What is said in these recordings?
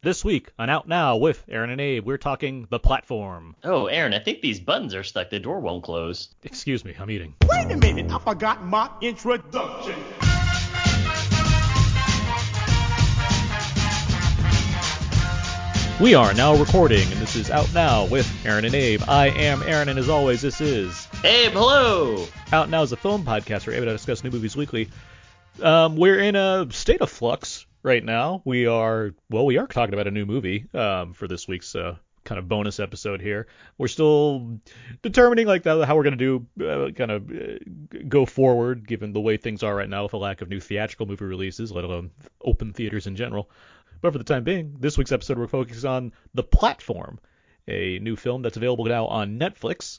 This week on Out Now with Aaron and Abe, we're talking The Platform. Oh, Aaron, I think these buttons are stuck. The door won't close. Excuse me, I'm eating. Wait a minute, I forgot my introduction. We are now recording, and this is Out Now with Aaron and Abe. I am Aaron, and as always, this is Abe, hello! Out Now is a film podcast where Abe and I discuss new movies weekly. Um, we're in a state of flux right now. We are, well, we are talking about a new movie um, for this week's uh, kind of bonus episode here. We're still determining like how we're going to do uh, kind of uh, go forward given the way things are right now with a lack of new theatrical movie releases, let alone open theaters in general. But for the time being, this week's episode we're focusing on The Platform, a new film that's available now on Netflix.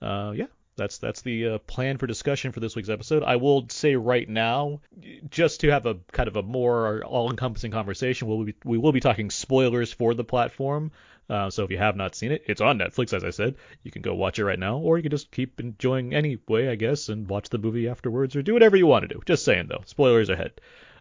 Uh, yeah, that's that's the uh, plan for discussion for this week's episode. I will say right now, just to have a kind of a more all-encompassing conversation, we'll be, we will be talking spoilers for the platform. Uh, so if you have not seen it, it's on Netflix, as I said. You can go watch it right now, or you can just keep enjoying anyway, I guess, and watch the movie afterwards, or do whatever you want to do. Just saying though, spoilers ahead.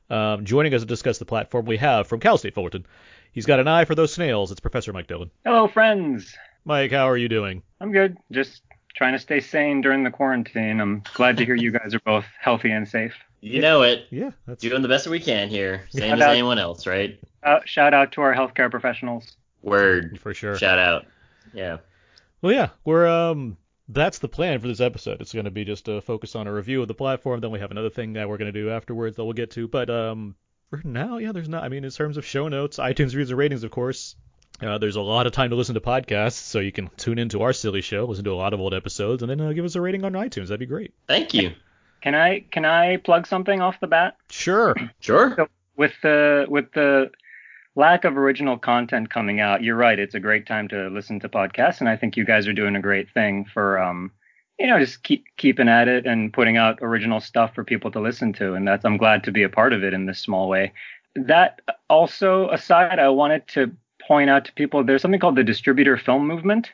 Um, joining us to discuss the platform, we have from Cal State Fullerton. He's got an eye for those snails. It's Professor Mike Dillon. Hello, friends. Mike, how are you doing? I'm good. Just trying to stay sane during the quarantine. I'm glad to hear you guys are both healthy and safe. You know it. Yeah, that's Doing the best that we can here. Same Shout as out- anyone else, right? Uh, shout out to our healthcare professionals. Word. for sure. Shout out. Yeah. Well, yeah, we're um, that's the plan for this episode. It's going to be just a focus on a review of the platform. Then we have another thing that we're going to do afterwards that we'll get to. But um, for now, yeah, there's not. I mean, in terms of show notes, iTunes reviews and ratings, of course. Uh, there's a lot of time to listen to podcasts, so you can tune into our silly show, listen to a lot of old episodes, and then uh, give us a rating on iTunes. That'd be great. Thank you. Can I can I plug something off the bat? Sure. Sure. With the with the lack of original content coming out, you're right. It's a great time to listen to podcasts, and I think you guys are doing a great thing for um, you know, just keep keeping at it and putting out original stuff for people to listen to, and that's I'm glad to be a part of it in this small way. That also aside, I wanted to point out to people there's something called the distributor film movement.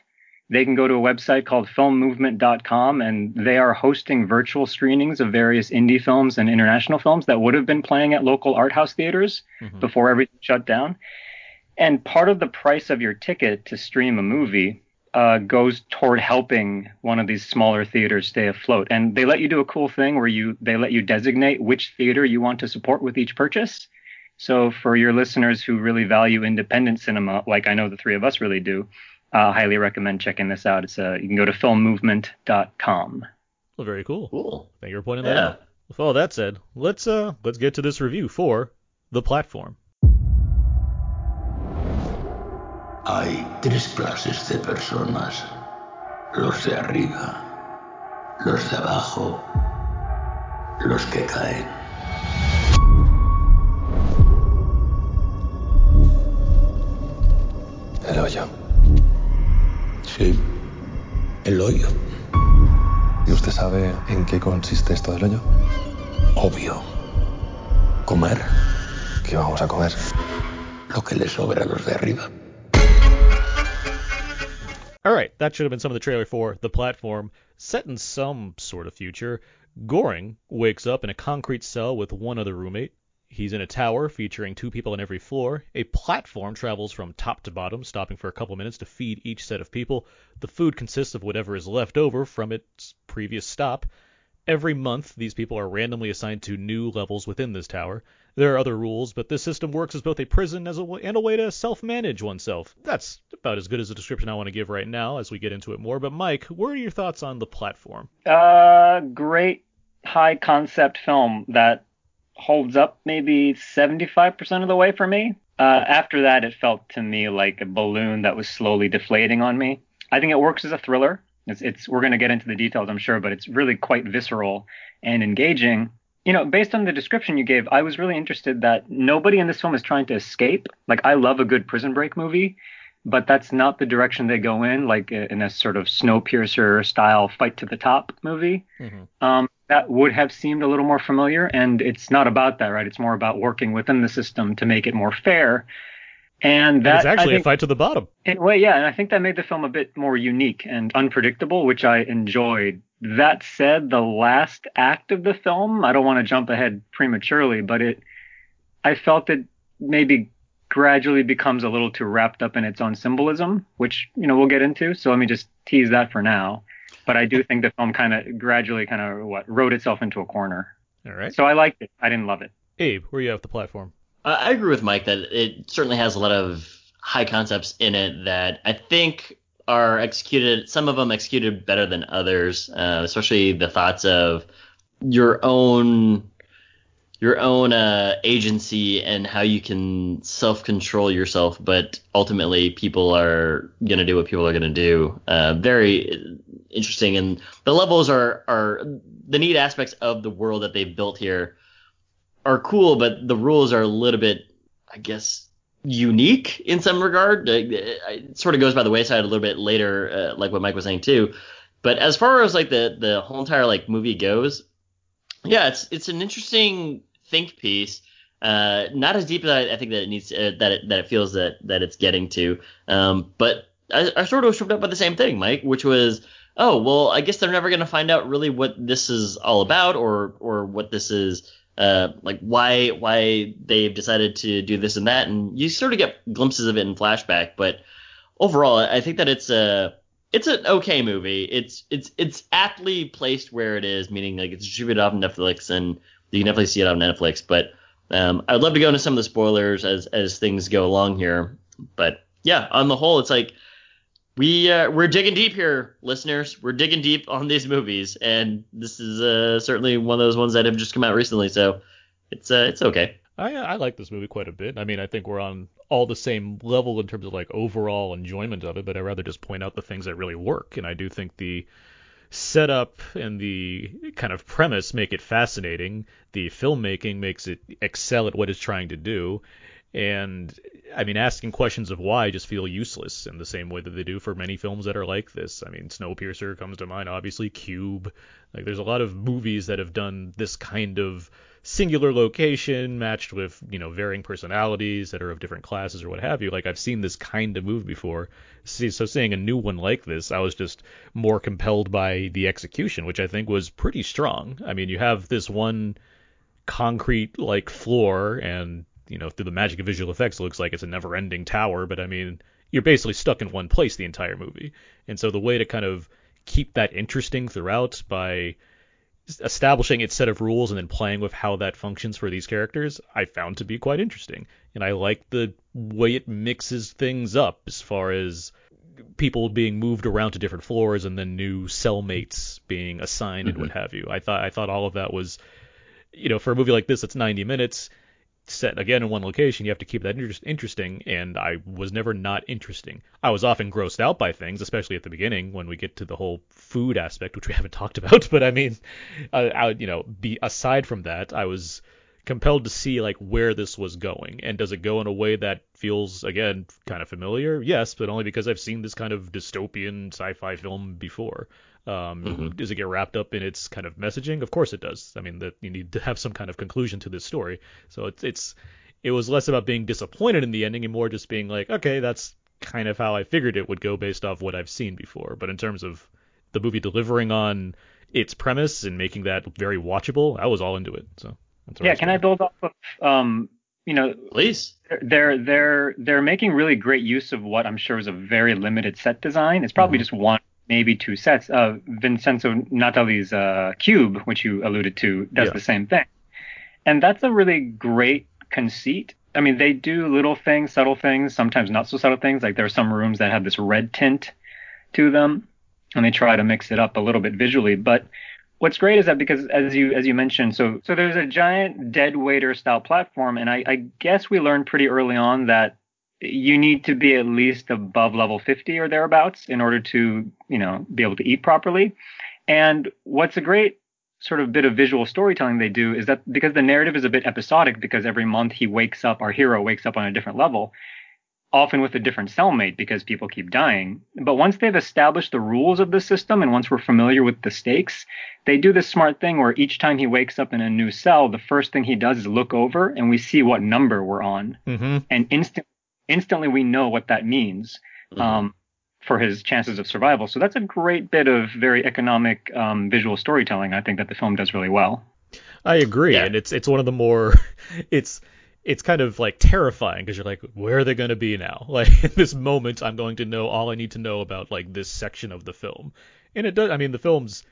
They can go to a website called filmmovement.com and they are hosting virtual screenings of various indie films and international films that would have been playing at local art house theaters Mhm. before everything shut down. And part of the price of your ticket to stream a movie uh, goes toward helping one of these smaller theaters stay afloat. And they let you do a cool thing where you they let you designate which theater you want to support with each purchase. So for your listeners who really value independent cinema, like I know the three of us really do, uh, highly recommend checking this out. It's uh, you can go to filmmovement.com. Well, very cool. Cool. Thank you for pointing that out. With all that said, let's uh let's get to this review for the platform. Hay tres clases de personas. Los de arriba, los de abajo, los que caen. El hoyo. Sí, el hoyo, ¿Y usted sabe en qué consiste esto del hoyo? obvio. Comer ¿Qué vamos a comer? lo que le sobra a los de arriba. All right, that should have been some of the trailer for The Platform. Set in some sort of future, Goring wakes up in a concrete cell with one other roommate. He's in a tower featuring two people on every floor. A platform travels from top to bottom, stopping for a couple minutes to feed each set of people. The food consists of whatever is left over from its previous stop. Every month, these people are randomly assigned to new levels within this tower. There are other rules, but this system works as both a prison as and a way to self-manage oneself. That's about as good as a description I want to give right now as we get into it more. But Mike, what are your thoughts on the platform? Uh, great high concept film that holds up maybe 75% of the way for me. Uh, after that, it felt to me like a balloon that was slowly deflating on me. I think it works as a thriller. It's, it's we're going to get into the details, I'm sure, but it's really quite visceral and engaging. You know, based on the description you gave, I was really interested that nobody in this film is trying to escape. Like, I love a good prison break movie, but that's not the direction they go in, like in a sort of Snowpiercer style fight to the top movie. Mhm. Um, that would have seemed a little more familiar, and it's not about that, right? It's more about working within the system to make it more fair. And that's actually I a think, fight to the bottom. in way, yeah, and I think that made the film a bit more unique and unpredictable, which I enjoyed. That said, the last act of the film, I don't want to jump ahead prematurely, but it, I felt it maybe gradually becomes a little too wrapped up in its own symbolism, which you know we'll get into. So let me just tease that for now. But I do think the film kind of gradually kind of what wrote itself into a corner. All right. So I liked it. I didn't love it. Abe, where are you have the platform? I I agree with Mike that it certainly has a lot of high concepts in it that I think are executed. Some of them executed better than others, uh, especially the thoughts of your own your own uh, agency and how you can self control yourself, but ultimately people are gonna do what people are gonna do. Uh, very interesting, and the levels are are the neat aspects of the world that they've built here are cool, but the rules are a little bit, I guess, unique in some regard. It sort of goes by the wayside a little bit later, uh, like what Mike was saying too. But as far as like the the whole entire like movie goes, yeah, it's it's an interesting think piece. Uh, not as deep as I, I think that it needs uh, that it, that it feels that that it's getting to. Um, but I, I sort of was tripped up by the same thing, Mike, which was, oh well, I guess they're never gonna find out really what this is all about or or what this is. Uh, like why why they've decided to do this and that, and you sort of get glimpses of it in flashback. But overall, I think that it's a it's an okay movie. It's it's it's aptly placed where it is, meaning like it's distributed off Netflix and you can definitely see it on Netflix. But um, I'd love to go into some of the spoilers as as things go along here. But yeah, on the whole, it's like we uh, we're digging deep here, listeners. We're digging deep on these movies, and this is uh, certainly one of those ones that have just come out recently. So it's uh, it's okay. I I like this movie quite a bit. I mean, I think we're on all the same level in terms of like overall enjoyment of it, but I'd rather just point out the things that really work. And I do think the setup and the kind of premise make it fascinating. The filmmaking makes it excel at what it's trying to do. And I mean, asking questions of why just feel useless in the same way that they do for many films that are like this. I mean, Snowpiercer comes to mind, obviously, Cube. Like, there's a lot of movies that have done this kind of singular location matched with, you know, varying personalities that are of different classes or what have you. Like, I've seen this kind of movie before. See, so seeing a new one like this, I was just more compelled by the execution, which I think was pretty strong. I mean, you have this one concrete like floor and you know through the magic of visual effects it looks like it's a never ending tower but i mean you're basically stuck in one place the entire movie. And so the way to kind of keep that interesting throughout by establishing its set of rules and then playing with how that functions for these characters i found to be quite interesting. And i like the way it mixes things up as far as people being moved around to different floors and then new cellmates being assigned and mm-hmm. what have you. I thought i thought all of that was you know for a movie like this it's 90 minutes set again in one location, you have to keep that interest, interesting. And I was never not interesting. I was often grossed out by things, especially at the beginning when we get to the whole food aspect, which we haven't talked about. But I mean, I, I you know, be aside from that, I was compelled to see like where this was going and does it go in a way that feels again kind of familiar yes but only because i've seen this kind of dystopian sci-fi film before um, Mm-hmm. Does it get wrapped up in its kind of messaging? Of course it does. I mean, that you need to have some kind of conclusion to this story. So it's it's it was less about being disappointed in the ending and more just being like, okay, that's kind of how I figured it would go based off what I've seen before. But in terms of the movie delivering on its premise and making that very watchable, I was all into it. So Yeah, can I build off of um, you know, Please. they're they're they're making really great use of what I'm sure is a very limited set design. It's probably just one, maybe two sets. Uh, Vincenzo Natali's uh, cube, which you alluded to, does Yeah. the same thing, and that's a really great conceit. I mean, they do little things, subtle things, sometimes not so subtle things. Like there are some rooms that have this red tint to them, and they try to mix it up a little bit visually. But what's great is that because as you as you mentioned, so so there's a giant dead waiter style platform, and I, I guess we learned pretty early on that you need to be at least above level 50 or thereabouts in order to you know be able to eat properly. And what's a great sort of bit of visual storytelling they do is that because the narrative is a bit episodic because every month he wakes up our hero wakes up on a different level often with a different cellmate because people keep dying. But once they've established the rules of the system and once we're familiar with the stakes, they do this smart thing where each time he wakes up in a new cell, the first thing he does is look over and we see what number we're on. Mhm. And instant, instantly we know what that means um, for his chances of survival. So that's a great bit of very economic um, visual storytelling. I think that the film does really well. I agree, Yeah. and it's it's one of the more it's it's kind of like terrifying because you're like, where are they going to be now? Like in this moment, I'm going to know all I need to know about like this section of the film. And it does. I mean, the film's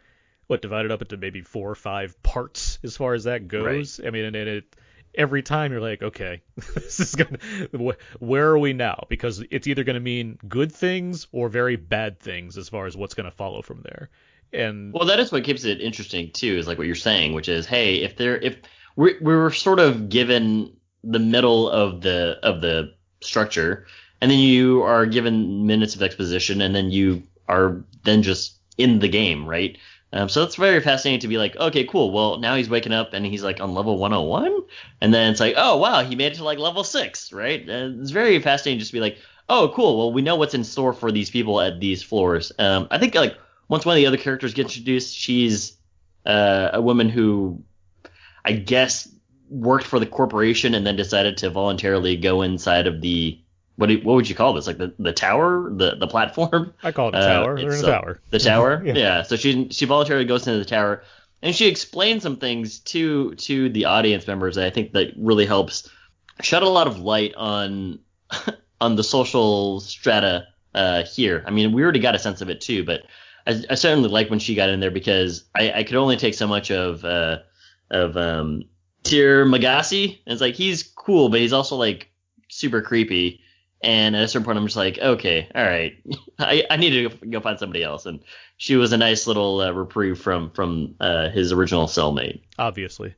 what divided up into maybe four or five parts as far as that goes. I mean, and, and it every time you're like, okay, this is gonna. wh- Where are we now? Because it's either going to mean good things or very bad things as far as what's going to follow from there. And Well, that is what keeps it interesting too, is like what you're saying, which is, hey, if there, if we we were sort of given the middle of the of the structure, and then you are given minutes of exposition, and then you are then just in the game, right? Um, so that's very fascinating to be like, okay, cool. Well, now he's waking up and he's like on level 101, and then it's like, oh wow, he made it to like level six, right? And it's very fascinating just to be like, oh cool. Well, we know what's in store for these people at these floors. Um, I think like once one of the other characters gets introduced, she's uh, a woman who I guess worked for the corporation and then decided to voluntarily go inside of the what do, what would you call this? Like the, the tower, the the platform. I call it a Uh, tower. They're in a uh, tower. The tower. Yeah. yeah. So she she voluntarily goes into the tower and she explains some things to to the audience members that I think that really helps shed a lot of light on on the social strata uh, here. I mean, we already got a sense of it too, but I, I certainly like when she got in there because I, I could only take so much of uh, of um, Trimagasi. And it's like he's cool, but he's also like super creepy. And at a certain point, I'm just like, okay, all right, I, I need to go, go find somebody else. And she was a nice little uh, reprieve from from uh, his original cellmate. Obviously.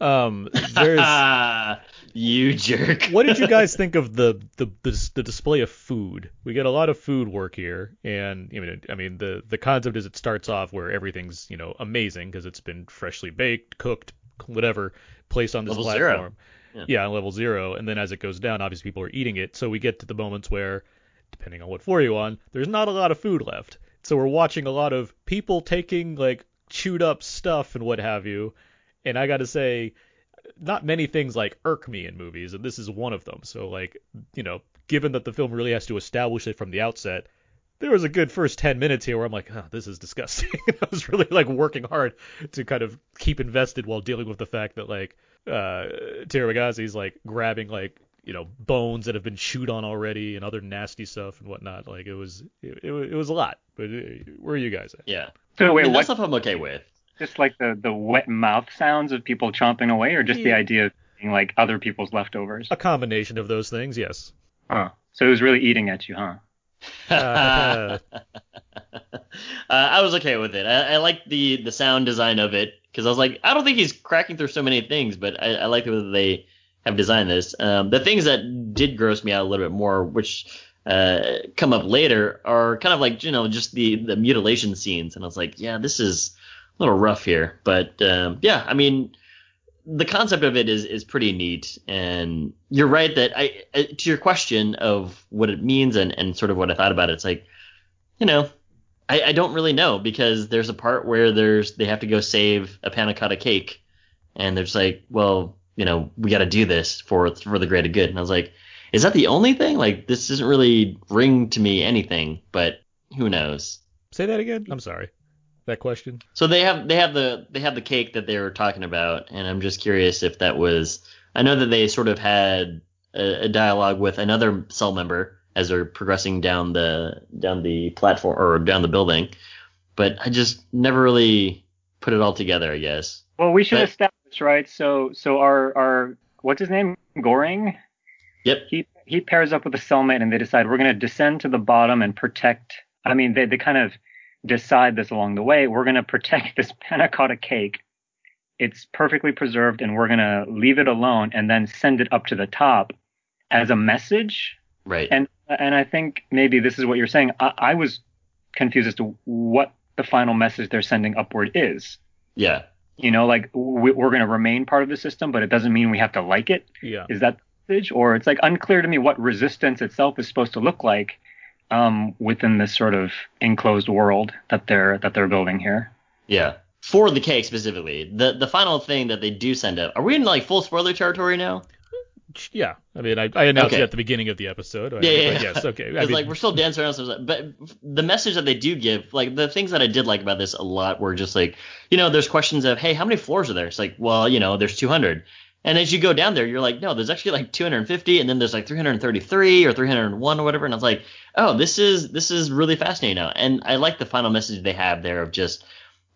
Um, there's. you jerk. what did you guys think of the, the the the display of food? We get a lot of food work here, and I mean, I mean the the concept is it starts off where everything's you know amazing because it's been freshly baked, cooked, whatever, placed on this Level zero. platform. Yeah. Yeah, level zero, and then as it goes down, obviously people are eating it. So we get to the moments where, depending on what floor you're on, there's not a lot of food left. So we're watching a lot of people taking like chewed up stuff and what have you. And I got to say, not many things like irk me in movies, and this is one of them. So like, you know, given that the film really has to establish it from the outset, there was a good first 10 minutes here where I'm like, oh, this is disgusting. I was really like working hard to kind of keep invested while dealing with the fact that like uh Trimagasi's like grabbing like you know bones that have been chewed on already and other nasty stuff and whatnot. Like it was it, it, was- it was a lot. But uh, where are you guys at? Yeah. So I wait, mean, what? stuff I'm okay with. Just like the the wet mouth sounds of people chomping away, or just the idea of eating like other people's leftovers? A combination of those things, yes. Huh. So it was really eating at you, huh? Uh, uh, I was okay with it. I, I like the the sound design of it because I was like, I don't think he's cracking through so many things, but I, I like the way that they have designed this. Um, the things that did gross me out a little bit more, which uh, come up later, are kind of like you know just the the mutilation scenes, and I was like, yeah, this is a little rough here, but um, yeah, I mean. The concept of it is is pretty neat, and you're right that I to your question of what it means and, and sort of what I thought about it. It's like you know, I, I don't really know because there's a part where there's they have to go save a panna cotta cake, and they're just like, well, you know, we got to do this for for the greater good. And I was like, is that the only thing? Like, this doesn't really ring to me anything, but who knows? say that again. I'm sorry. That question. So they have they have the they have the cake that they were talking about, and I'm just curious if that was. I know that they sort of had a, a dialogue with another cell member as they're progressing down the down the platform or down the building, but I just never really put it all together. I guess. Well, we should But- establish, right? So so our our what's his name? Goreng. Yep. He he pairs up with a cellmate, and they decide we're going to descend to the bottom and protect. I mean, they they kind of decide this along the way. We're going to protect this panna cotta cake. It's perfectly preserved, and we're going to leave it alone, and then send it up to the top as a message. Right. And and I think maybe this is what you're saying. I, I was confused as to what the final message they're sending upward is. yeah. You know, like we, we're going to remain part of the system, but it doesn't mean we have to like it. Yeah. Is that the message? Or it's like unclear to me what resistance itself is supposed to look like um, within this sort of enclosed world that they're that they're building here. Yeah. For the cake specifically, the the final thing that they do send up. Are we in like full spoiler territory now? Yeah. I mean, I, I announced Okay. it at the beginning of the episode. Yeah, yeah, but yeah. yes. Okay. I Because mean, like we're still dancing around some but the message that they do give, like the things that I did like about this a lot were just like, you know, there's questions of, hey, how many floors are there? It's like, well, you know, there's 200, And as you go down there, you're like, no, there's actually like 250, and then there's like 333 or 301 or whatever. And I was like, oh, this is this is really fascinating now. And I like the final message they have there of just,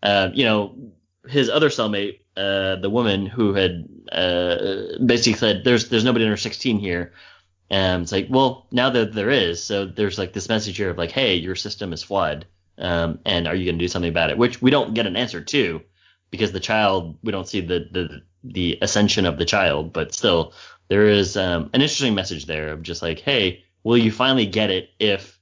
uh, you know, his other cellmate, uh, the woman who had uh, basically said, there's there's nobody under 16 here. And it's like, well, now that there is, so there's like this message here of like, hey, your system is flawed, um, and are you going to do something about it? Which we don't get an answer to, because the child, we don't see the the the ascension of the child, but still, there is um, an interesting message there of just like, hey, will you finally get it if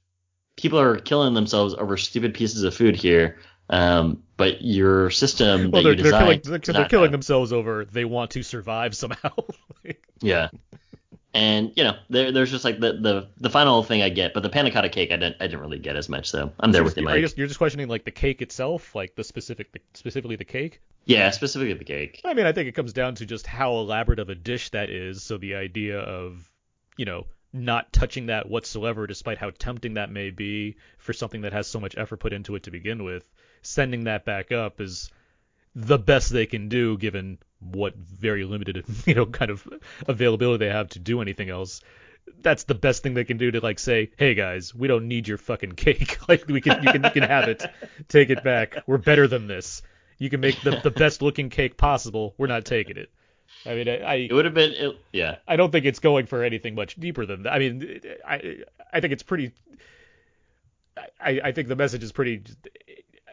people are killing themselves over stupid pieces of food here? Um, but your system Well, that they're, you they're designed killing, does they're, they're killing themselves over they want to survive somehow. Yeah. And you know, there, there's just like the, the the final thing I get, but the panna cotta cake I didn't I didn't really get as much. So I'm there with you, Mike. just, you're just questioning like the cake itself, like the specific, specifically the cake. Yeah, specifically the cake. I mean, I think it comes down to just how elaborate of a dish that is. So the idea of, you know, not touching that whatsoever, despite how tempting that may be for something that has so much effort put into it to begin with, sending that back up is the best they can do given what very limited, you know, kind of availability they have to do anything else. That's the best thing they can do to like say, "Hey guys, we don't need your fucking cake. like we can you can you can have it. Take it back. We're better than this. You can make the the best looking cake possible. We're not taking it." I mean, I It would have been it, yeah. I don't think it's going for anything much deeper than that. I mean, I I think it's pretty. I I think the message is pretty.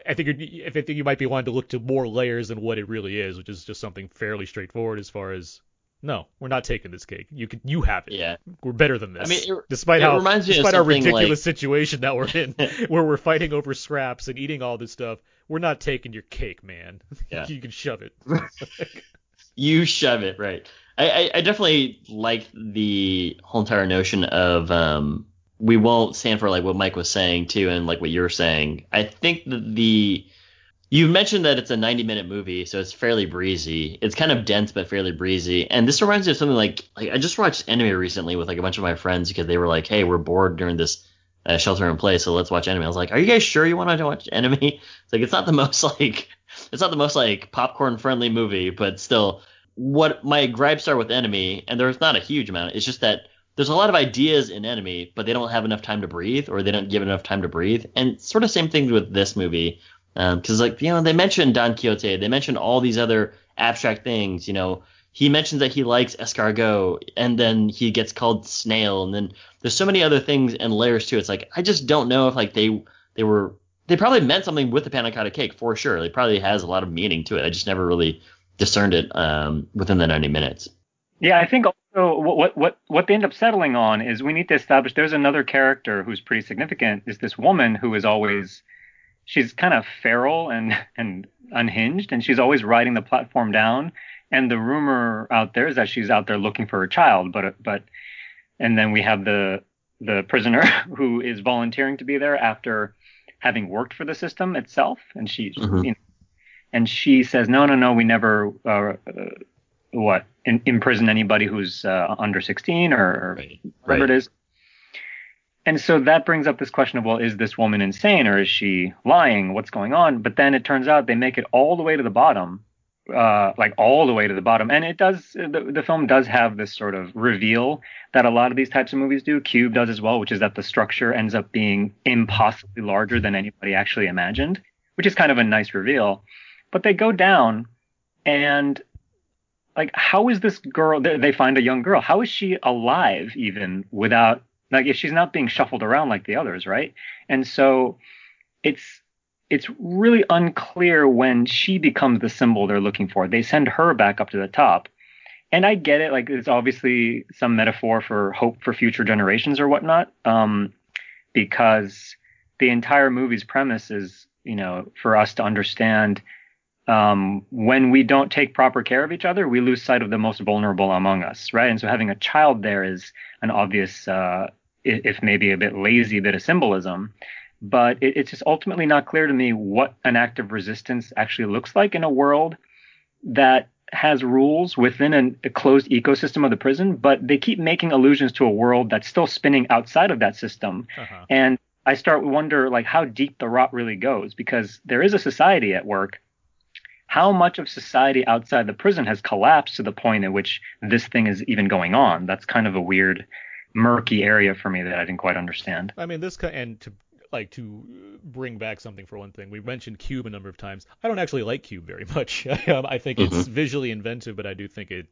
I think I think you might be wanting to look to more layers than what it really is, which is just something fairly straightforward as far as no, we're not taking this cake. You can you have it. Yeah. We're better than this. I mean, it- despite it how despite our ridiculous like- situation that we're in, where we're fighting over scraps and eating all this stuff, we're not taking your cake, man. Yeah. you can shove it. You shove it right. I, I, I definitely like the whole entire notion of um we won't stand for like what Mike was saying too, and like what you're saying. I think that the you mentioned that it's a 90 minute movie, so it's fairly breezy. It's kind of dense but fairly breezy. And this reminds me of something like like I just watched anime recently with like a bunch of my friends because they were like, hey, we're bored during this uh, shelter in place, so let's watch anime. I was like, are you guys sure you want to watch anime? It's like it's not the most like it's not the most like popcorn friendly movie, but still what my gripes are with enemy, and there's not a huge amount, it's just that there's a lot of ideas in enemy, but they don't have enough time to breathe, or they don't give enough time to breathe. And sort of same thing with this movie, because like you know they mentioned Don Quixote, they mentioned all these other abstract things. You know, he mentions that he likes escargot, and then he gets called snail, and then there's so many other things and layers too. It's like I just don't know if like they they were they probably meant something with the panna cotta cake for sure. It probably has a lot of meaning to it. I just never really discerned it um, within the 90 minutes. Yeah, I think also what what what what they end up settling on is we need to establish there's another character who's pretty significant. Is this woman who is always she's kind of feral and and unhinged and she's always riding the platform down. And the rumor out there is that she's out there looking for her child but but and then we have the the prisoner who is volunteering to be there after having worked for the system itself. And she's Mhm. you know, and she says no no no we never uh, uh, what in, imprison anybody who's uh, under 16 or, or Right. whatever Right. it is. And so that brings up this question of, well, is this woman insane or is she lying? What's going on? But then it turns out they make it all the way to the bottom, uh, like all the way to the bottom. And it does, the, the film does have this sort of reveal that a lot of these types of movies do. Cube does as well, which is that the structure ends up being impossibly larger than anybody actually imagined, which is kind of a nice reveal. But they go down and like how is this girl they find a young girl. How is she alive even without like if she's not being shuffled around like the others right? And so it's it's really unclear when she becomes the symbol they're looking for. They send her back up to the top. And i get it like it's obviously some metaphor for hope for future generations or whatnot um because the entire movie's premise is you know for us to understand um, when we don't take proper care of each other, we lose sight of the most vulnerable among us, right? And so having a child there is an obvious, uh, if maybe a bit lazy bit of symbolism, but it, it's just ultimately not clear to me what an act of resistance actually looks like in a world that has rules within an, a closed ecosystem of the prison, but they keep making allusions to a world that's still spinning outside of that system. Uh-huh. And I start to wonder like how deep the rot really goes because there is a society at work how much of society outside the prison has collapsed to the point at which this thing is even going on. That's kind of a weird, murky area for me that I didn't quite understand. I mean, this kind and to like to bring back something for one thing. We mentioned Cube a number of times. I don't actually like Cube very much. I think it's Mhm. visually inventive, but I do think it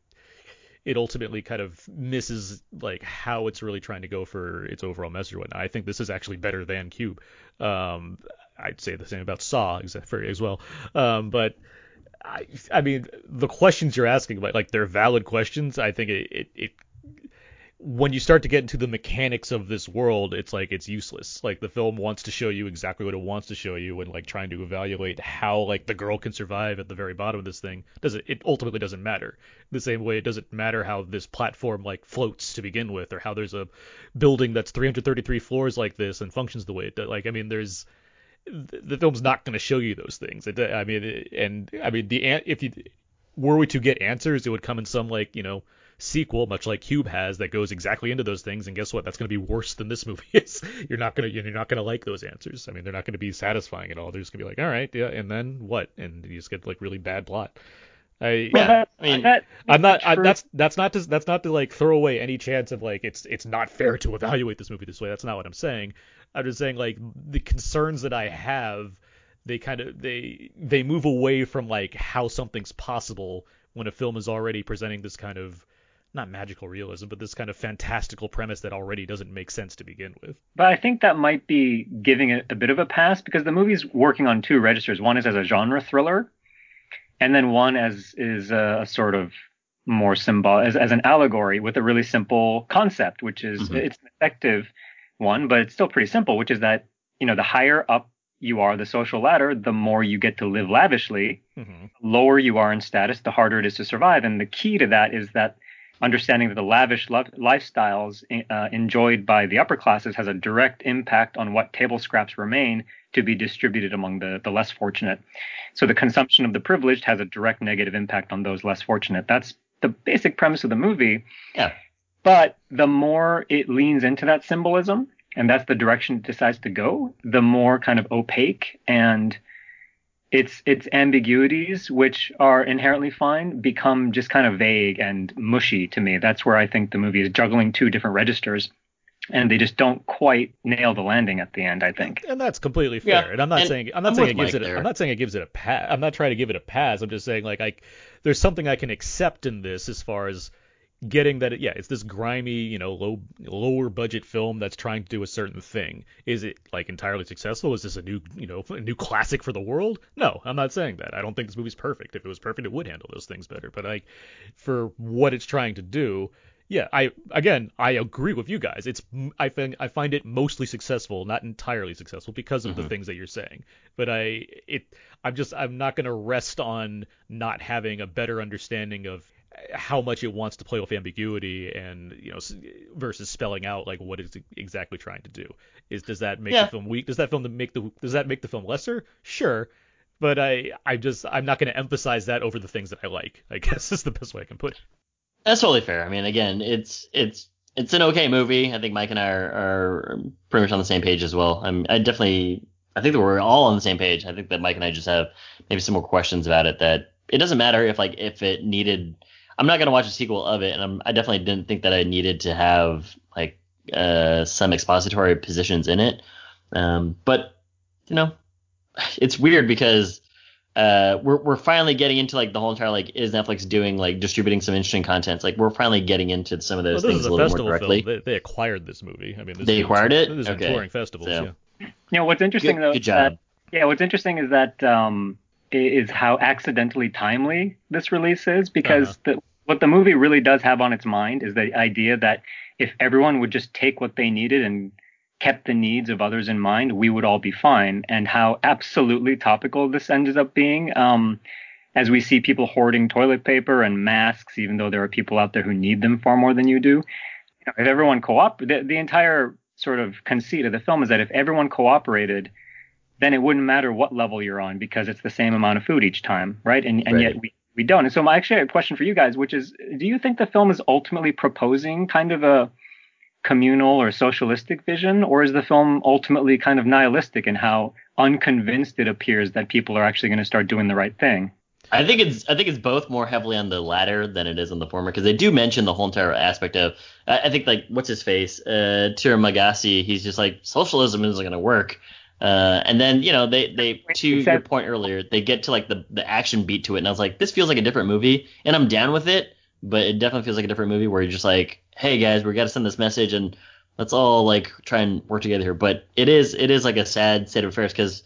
it ultimately kind of misses like how it's really trying to go for its overall message. and whatnot. I think this is actually better than Cube. Um, I'd say the same about Saw for- as well. Um, but I, I mean, the questions you're asking about, like they're valid questions. I think it, it, it when you start to get into the mechanics of this world, it's like it's useless. Like the film wants to show you exactly what it wants to show you, and like trying to evaluate how like the girl can survive at the very bottom of this thing doesn't. It ultimately doesn't matter. The same way it doesn't matter how this platform like floats to begin with, or how there's a building that's 333 floors like this and functions the way it does. Like I mean, there's the film's not going to show you those things. It, I mean, and I mean the if you were we to get answers, it would come in some like you know sequel, much like Cube has, that goes exactly into those things. And guess what? That's going to be worse than this movie is. You're not gonna you're not gonna like those answers. I mean, they're not going to be satisfying at all. They're just gonna be like, all right, yeah, and then what? And you just get like really bad plot. I Well, that, I mean, that I'm not. I, that's that's not to that's not to like throw away any chance of like it's it's not fair to evaluate this movie this way. That's not what I'm saying. I'm just saying like the concerns that I have, they kind of they they move away from like how something's possible when a film is already presenting this kind of not magical realism, but this kind of fantastical premise that already doesn't make sense to begin with. But I think that might be giving it a bit of a pass because the movie's working on two registers. One is as a genre thriller, and then one as is a, a sort of more symbol as, as an allegory with a really simple concept, which is Mhm. it's an effective one, but it's still pretty simple, which is that you know the higher up you are the social ladder, the more you get to live lavishly. hmm lower you are in status, the harder it is to survive. And the key to that is that understanding that the lavish lo- lifestyles uh, enjoyed by the upper classes has a direct impact on what table scraps remain to be distributed among the, the less fortunate. So the consumption of the privileged has a direct negative impact on those less fortunate. That's the basic premise of the movie. Yeah. But the more it leans into that symbolism, and that's the direction it decides to go, the more kind of opaque and its its ambiguities, which are inherently fine, become just kind of vague and mushy to me. That's where I think the movie is juggling two different registers, and they just don't quite nail the landing at the end. I think. and that's completely fair. Yeah, And I'm not and saying I'm not I'm saying it with gives Mike it. there. I'm not saying it gives it a pass. I'm not trying to give it a pass. I'm just saying like I there's something I can accept in this as far as getting that. It, yeah, it's this grimy, you know, low lower budget film that's trying to do a certain thing. Is it like entirely successful? Is this a new you know a new classic for the world? No, I'm not saying that. I don't think this movie's perfect. If it was perfect, it would handle those things better. But like for what it's trying to do. Yeah, I again I agree with you guys. It's I find I find it mostly successful, not entirely successful because of the Mhm. things that you're saying. But I it I'm just I'm not going to rest on not having a better understanding of how much it wants to play with ambiguity and you know versus spelling out like what it's exactly trying to do. Is does that make Yeah. the film weak? Does that film make the does that make the film lesser? Sure. But I I just I'm not going to emphasize that over the things that I like. I guess is the best way I can put it. That's totally fair. I mean, again, it's it's it's an okay movie. I think Mike and I are, are pretty much on the same page as well. I'm I definitely I think that we're all on the same page. I think that Mike and I just have maybe some more questions about it. That it doesn't matter if like if it needed. I'm not gonna watch a sequel of it, and I'm, I definitely didn't think that I needed to have like uh, some expository positions in it. Um, but you know, it's weird because uh, we're we're finally getting into like the whole entire like is Netflix doing like distributing some interesting content? Like we're finally getting into some of those this things a a little more directly. film. They, they acquired this movie. I mean, this They is- acquired it? This is Okay. touring festivals. So- Yeah. You know what's interesting Good, though good is that job. Yeah, what's interesting is that um, is how accidentally timely this release is because Uh-huh. the, what the movie really does have on its mind is the idea that if everyone would just take what they needed and kept the needs of others in mind, we would all be fine. And how absolutely topical this ended up being. Um, as we see people hoarding toilet paper and masks, even though there are people out there who need them far more than you do. You know, if everyone co-op, the, the entire sort of conceit of the film is that if everyone cooperated, then it wouldn't matter what level you're on because it's the same amount of food each time, right? And and Right. yet we we don't. And so I actually have a question for you guys, which is, do you think the film is ultimately proposing kind of a communal or socialistic vision, or is the film ultimately kind of nihilistic in how unconvinced it appears that people are actually going to start doing the right thing? I think it's I think it's both more heavily on the latter than it is on the former because they do mention the whole entire aspect of I, I think like what's his face uh Trimagasi he's just like socialism isn't going to work uh, and then you know they they to your point earlier they get to like the the action beat to it and I was like this feels like a different movie and I'm down with it but it definitely feels like a different movie where you're just like hey guys we got to send this message and let's all like try and work together here but it is it is like a sad state of affairs because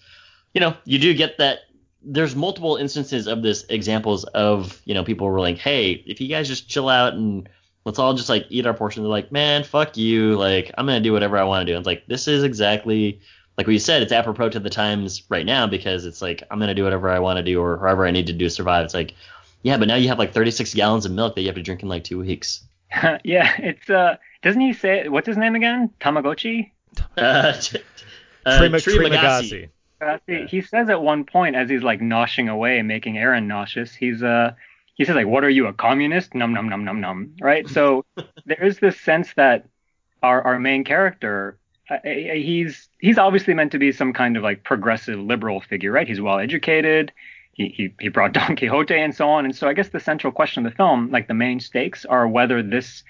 you know you do get that there's multiple instances of this examples of you know people were like, hey, if you guys just chill out and let's all just like eat our portion. They're like, man, fuck you. Like I'm gonna do whatever I want to do. And it's like this is exactly like what you said. It's apropos to the times right now because it's like I'm gonna do whatever I want to do or however I need to do to survive. It's like yeah, but now you have like 36 gallons of milk that you have to drink in like two weeks. yeah, it's uh, doesn't he say what's his name again? Tamagotchi. Uh, uh, Trima- Trimagasi. Uh, he- He says at one point as he's like noshing away, making Aaron nauseous, he's uh he says like, "What are you, a communist?" Num num num num num. Right. So there is this sense that our our main character, uh, he's he's obviously meant to be some kind of like progressive liberal figure, right? He's well educated. He, he he brought Don Quixote and so on. And so I guess the central question of the film, like the main stakes, are whether this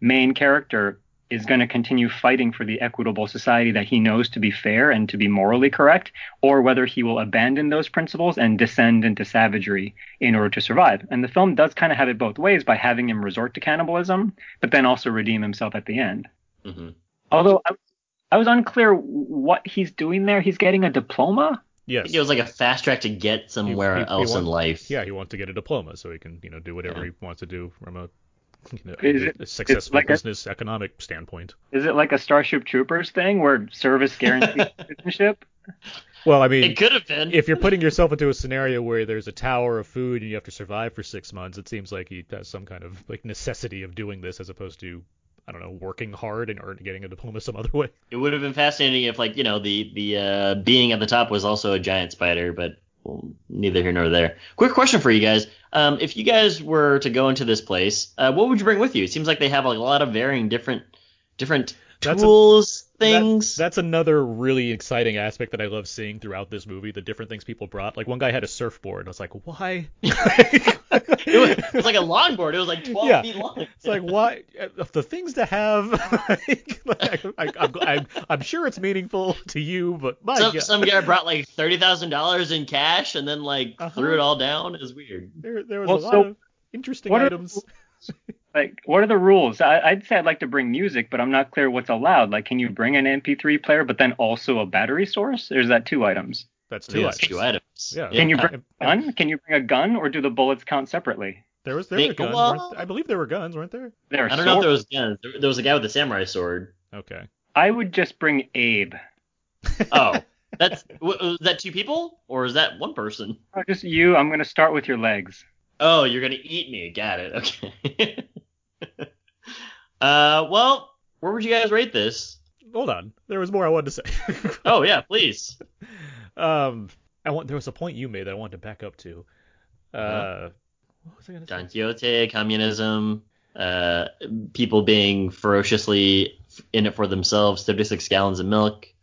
main character is going to continue fighting for the equitable society that he knows to be fair and to be morally correct, or whether he will abandon those principles and descend into savagery in order to survive. And the film does kind of have it both ways by having him resort to cannibalism, but then also redeem himself at the end. hmm Although I, I was unclear what he's doing there. He's getting a diploma. Yes. It was like a fast track to get somewhere He- he- he else in life. Yeah, he wants to get a diploma so he can, you know, do whatever Yeah. he wants to do from a, you know, Is it- a successful like a- business economic standpoint. Is it like a Starship Troopers thing where service guarantees citizenship? Well, I mean, It could have been. if you're putting yourself into a scenario where there's a tower of food and you have to survive for six months, it seems like he has some kind of like necessity of doing this as opposed to, I don't know, working hard and or getting a diploma some other way. It would have been fascinating if, like, you know, the the uh, being at the top was also a giant spider, but well, neither here nor there. Quick question for you guys: um, If you guys were to go into this place, uh, what would you bring with you? It seems like they have like, a lot of varying different different That's a- tools, That- things. that's another really exciting aspect that I love seeing throughout this movie. The different things people brought. Like one guy had a surfboard. And I was like, why? it, was, it was like a longboard. It was like 12 Yeah. feet long. It's like why uh, the things to have. like, like, I, I'm, I'm, I'm sure it's meaningful to you, but my some, God, some guy brought like thirty thousand dollars in cash and then like Uh-huh. threw it all down. It was weird. there, there was Well, a lot so of interesting what are- items. Like, what are the rules? I, I'd say I'd like to bring music, but I'm not clear what's allowed. Like, can you bring an MP3 player, but then also a battery source? Or is that two items? That's two Yes, items. two items. Yeah. Can you bring a gun? Can you bring a gun, or do the bullets count separately? There was there Think- were guns. well- I believe there were guns, weren't there? There are I don't know if there was guns. There, there was a guy with a samurai sword. Okay. I would just bring Abe. Oh, that's w- was that two people or is that one person? Oh, just you. I'm gonna start with your legs. Oh, you're gonna eat me. Got it. Okay. uh, well, where would you guys rate this? Hold on. There was more I wanted to say. Oh yeah, please. um, I want there was a point you made that I wanted to back up to. Uh, Uh-huh. what was I gonna say? Don Quixote, communism, uh, people being ferociously in it for themselves. 36 gallons of milk.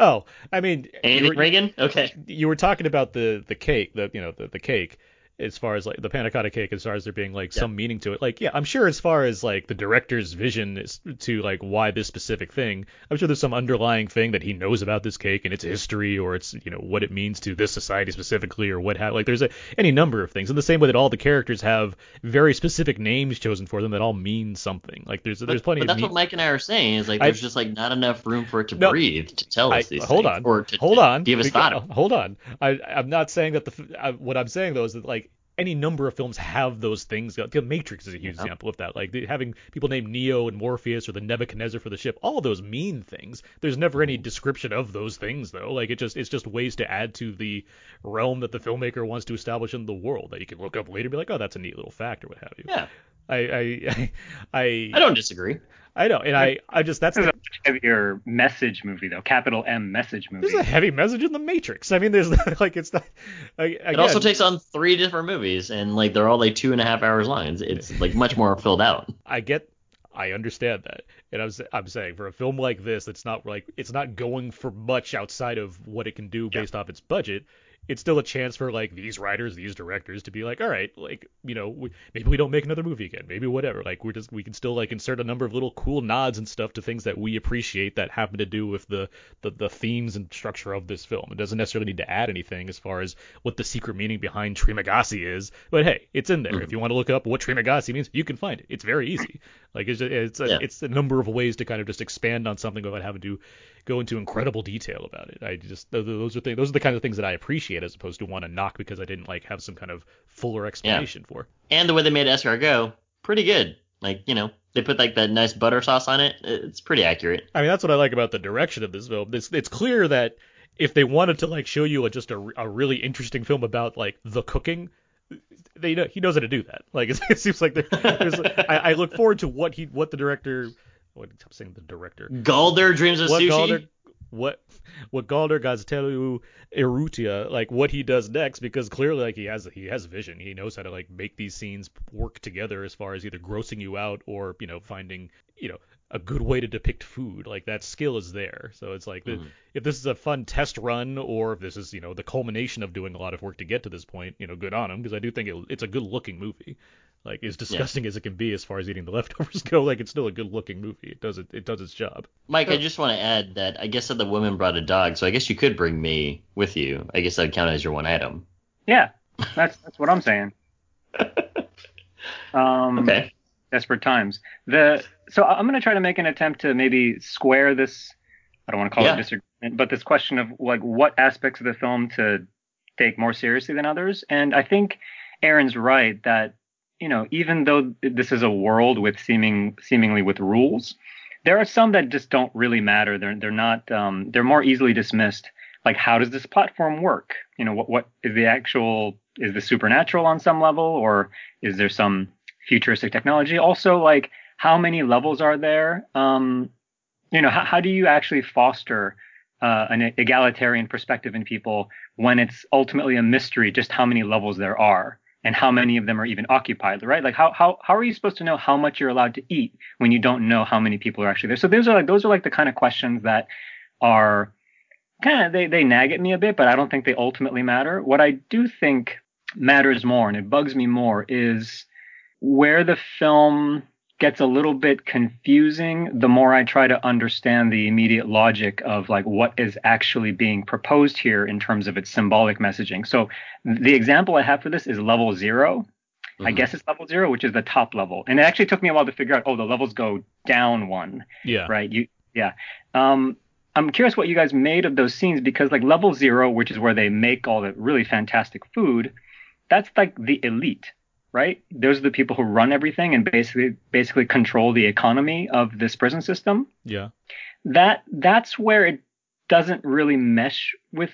Oh, I mean, Anything, were, Reagan? Okay. you were talking about the the cake, the you know the, the cake, as far as like the panna cotta cake, as far as there being like Yeah. some meaning to it. Like, yeah, I'm sure as far as like the director's vision is to like why this specific thing, I'm sure there's some underlying thing that he knows about this cake and its history or its you know what it means to this society specifically or what have like there's a, any number of things. In the same way that all the characters have very specific names chosen for them that all mean something. Like there's there's plenty but of that's what Mike and I are saying. Is like I- there's just like not enough room for it to No. breathe to tell I, us these hold things, on, or to hold on. give us thought. Hold on. I, I'm not saying that the. I, uh, what I'm saying though is that like any number of films have those things. The Matrix is a huge Yeah. example of that. Like the, having people named Neo and Morpheus or the Nebuchadnezzar for the ship. All of those mean things. There's never any mm-hmm. description of those things though. Like it just it's just ways to add to the realm that the filmmaker wants to establish in the world that you can look up later and be like, oh, that's a neat little fact or what have you. Yeah, I I I I don't disagree. I know, and I I just that's This the, a heavier message movie, though. Capital M message movie. There's a heavy message in the Matrix. I mean, there's like it's not. I, It also takes on three different movies, and like they're all like two and a half hours long. It's, it's like much more filled out. I get, I understand that, and I'm s- I'm saying for a film like this, it's not like it's not going for much outside of what it can do based off its budget. It's still a chance for like these writers, these directors to be like, all right, like you know, we, maybe we don't make another movie again, maybe whatever. Like we're just we can still like insert a number of little cool nods and stuff to things that we appreciate that happen to do with the the, the themes and structure of this film. It doesn't necessarily need to add anything as far as what the secret meaning behind Trimagasi is, but hey, it's in there. Mhm. If you want to look up what Trimagasi means, you can find it. It's very easy. Like it's it's a, Yeah. it's a number of ways to kind of just expand on something without having to go into incredible detail about it. I just those are things, those are the kind of things that I appreciate as opposed to want to knock because I didn't like have some kind of fuller explanation for. And the way they made escargot, pretty good. Like you know, they put like that nice butter sauce on it. It's pretty accurate. I mean, that's what I like about the direction of this film. It's it's clear that if they wanted to like show you a, just a, a really interesting film about like the cooking, they know he knows how to do that. Like it, it seems like there's. I, I look forward to what he what the director. What I'm saying the director. Galder dreams of Sushi? what sushi. Galder, what what Galder Gaztelu Erutia, like what he does next, because clearly like he has he has vision. He knows how to like make these scenes work together as far as either grossing you out or you know finding you know a good way to depict food. Like that skill is there. So it's like Mhm. if this is a fun test run or if this is you know the culmination of doing a lot of work to get to this point, you know, good on him because I do think it, it's a good looking movie. Like as disgusting as it can be as far as eating the leftovers go, like it's still a good looking movie. It does it it does its job. Mike, I just want to add that I guess that the woman brought a dog, so I guess you could bring me with you. I guess that would count as your one item. Yeah, that's that's what I'm saying. Um, Okay. Desperate times. The so I'm going to try to make an attempt to maybe square this. I don't want to call Yeah. it disagreement, but this question of like what aspects of the film to take more seriously than others. And I think Aaron's right that you know even though this is a world with seeming seemingly with rules, there are some that just don't really matter. They're they're not um, they're more easily dismissed. Like how does this platform work? You know what what is the actual is the supernatural on some level or is there some futuristic technology? Also like how many levels are there? Um, you know how, how do you actually foster uh, an egalitarian perspective in people when it's ultimately a mystery just how many levels there are and how many of them are even occupied, right? Like how how how are you supposed to know how much you're allowed to eat when you don't know how many people are actually there? So those are like those are like the kind of questions that are kind of they they nag at me a bit, but I don't think they ultimately matter. What I do think matters more and it bugs me more is where the film gets a little bit confusing the more I try to understand the immediate logic of like what is actually being proposed here in terms of its symbolic messaging. So the example I have for this is level 0. I Mhm. guess it's level 0, which is the top level. And it actually took me a while to figure out oh the levels go down one Yeah. right? You, yeah. Um, I'm curious what you guys made of those scenes because like level zero, which is where they make all the really fantastic food, that's like the elite, right? Those are the people who run everything and basically basically control the economy of this prison system. Yeah. That that's where it doesn't really mesh with